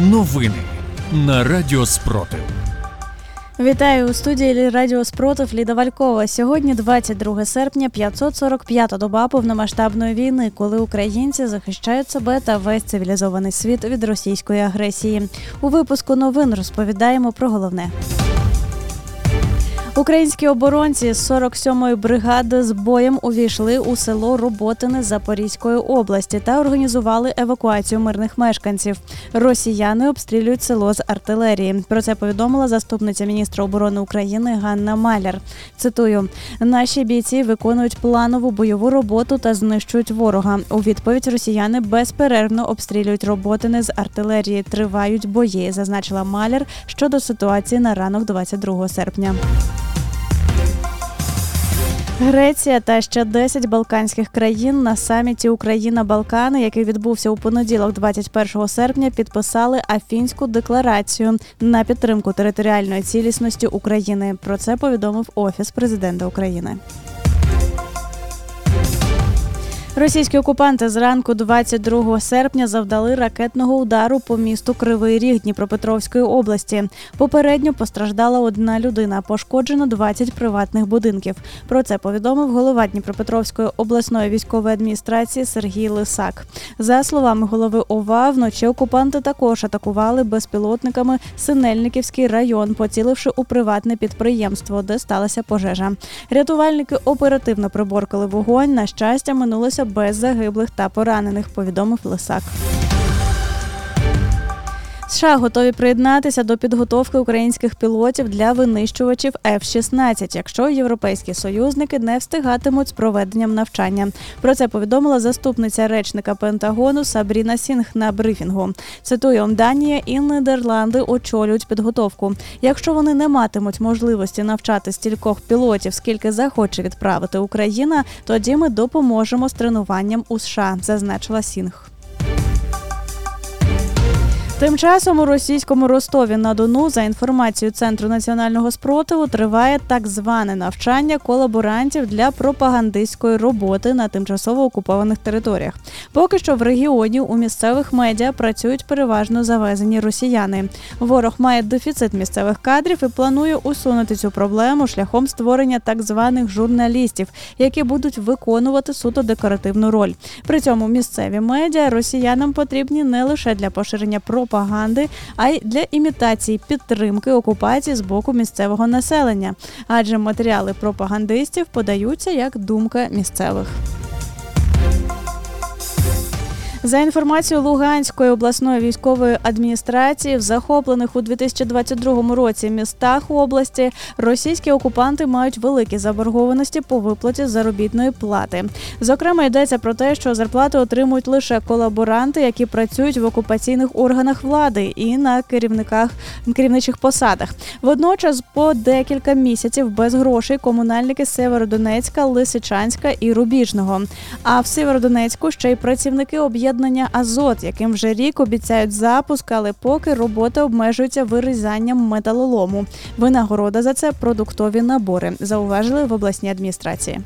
Новини на Радіо Спротив. Вітаю у студії Радіо Спротив Ліда Валькова. Сьогодні 22 серпня, 545-та доба повномасштабної війни, коли українці захищають себе та весь цивілізований світ від російської агресії. У випуску новин розповідаємо про головне. Українські оборонці з 47-ї бригади з боєм увійшли у село Роботине Запорізької області та організували евакуацію мирних мешканців. Росіяни обстрілюють село з артилерії. Про це повідомила заступниця міністра оборони України Ганна Маляр. Цитую: наші бійці виконують планову бойову роботу та знищують ворога. У відповідь росіяни безперервно обстрілюють роботини з артилерії. Тривають бої, зазначила Маляр щодо ситуації на ранок 22 серпня. Греція та ще 10 балканських країн на саміті Україна Балкани, який відбувся у понеділок, 21 серпня, підписали Афінську декларацію на підтримку територіальної цілісності України. Про це повідомив офіс президента України. Російські окупанти зранку 22 серпня завдали ракетного удару по місту Кривий Ріг Дніпропетровської області. Попередньо постраждала одна людина, пошкоджено 20 приватних будинків. Про це повідомив голова Дніпропетровської обласної військової адміністрації Сергій Лисак. За словами голови ОВА, вночі окупанти також атакували безпілотниками Синельниківський район, поціливши у приватне підприємство, де сталася пожежа. Рятувальники оперативно приборкали вогонь. На щастя, минулося без загиблих та поранених. Повідомив Лисак. США готові приєднатися до підготовки українських пілотів для винищувачів F-16, якщо європейські союзники не встигатимуть з проведенням навчання. Про це повідомила заступниця речника Пентагону Сабріна Сінг на брифінгу. Цитую, Данія і Нідерланди очолюють підготовку. Якщо вони не матимуть можливості навчати стількох пілотів, скільки захоче відправити Україна, тоді ми допоможемо з тренуванням у США, зазначила Сінг. Тим часом у російському Ростові на Дону, за інформацією Центру національного спротиву, триває так зване навчання колаборантів для пропагандистської роботи на тимчасово окупованих територіях. Поки що в регіоні у місцевих медіа працюють переважно завезені росіяни. Ворог має дефіцит місцевих кадрів і планує усунути цю проблему шляхом створення так званих журналістів, які будуть виконувати суто декоративну роль. При цьому місцеві медіа росіянам потрібні не лише для поширення про пропаганди, а й для імітації підтримки окупації з боку місцевого населення, адже матеріали пропагандистів подаються як думка місцевих. За інформацією Луганської обласної військової адміністрації, в захоплених у 2022 році містах області російські окупанти мають великі заборгованості по виплаті заробітної плати. Зокрема, йдеться про те, що зарплати отримують лише колаборанти, які працюють в окупаційних органах влади і на керівниках керівничих посадах. Водночас, по декілька місяців без грошей комунальники Северодонецька, Лисичанська і Рубіжного. А в Северодонецьку ще й працівники об'єднаних об'єднання Азот, яким вже рік обіцяють запуск, але поки робота обмежується вирізанням металолому. Винагорода за це продуктові набори, зауважили в обласній адміністрації.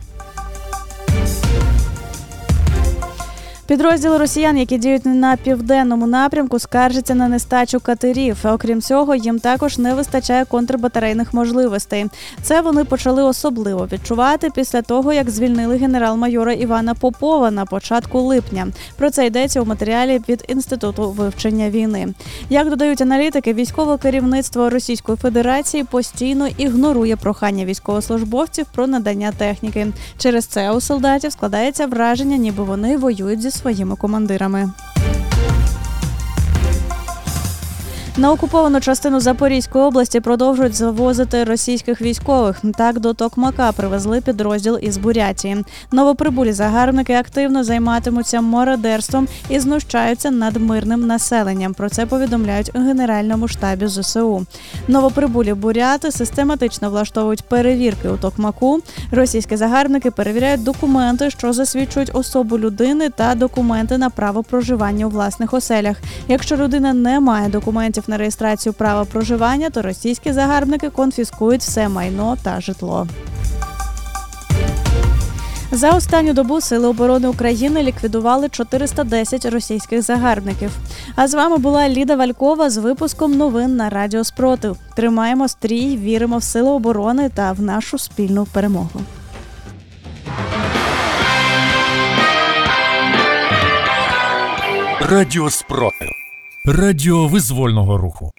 Підрозділи росіян, які діють на південному напрямку, скаржаться на нестачу катерів. Окрім цього, їм також не вистачає контрбатарейних можливостей. Це вони почали особливо відчувати після того, як звільнили генерал-майора Івана Попова на початку липня. Про це йдеться у матеріалі від інституту вивчення війни. Як додають аналітики, військове керівництво Російської Федерації постійно ігнорує прохання військовослужбовців про надання техніки. Через це у солдатів складається враження, ніби вони воюють зі своїми командирами. На окуповану частину Запорізької області продовжують завозити російських військових. Так до Токмака привезли підрозділ із Бурятії. Новоприбулі загарбники активно займатимуться мародерством і знущаються над мирним населенням. Про це повідомляють у Генеральному штабі ЗСУ. Новоприбулі буряти систематично влаштовують перевірки у Токмаку. Російські загарбники перевіряють документи, що засвідчують особу людини та документи на право проживання у власних оселях. Якщо людина не має документів документів на реєстрацію права проживання, то російські загарбники конфіскують все майно та житло. За останню добу Сили оборони України ліквідували 410 російських загарбників. А з вами була Ліда Валькова з випуском новин на Радіо Спротив. Тримаємо стрій, віримо в сили оборони та в нашу спільну перемогу. Радіо Спротив. Радіо визвольного руху.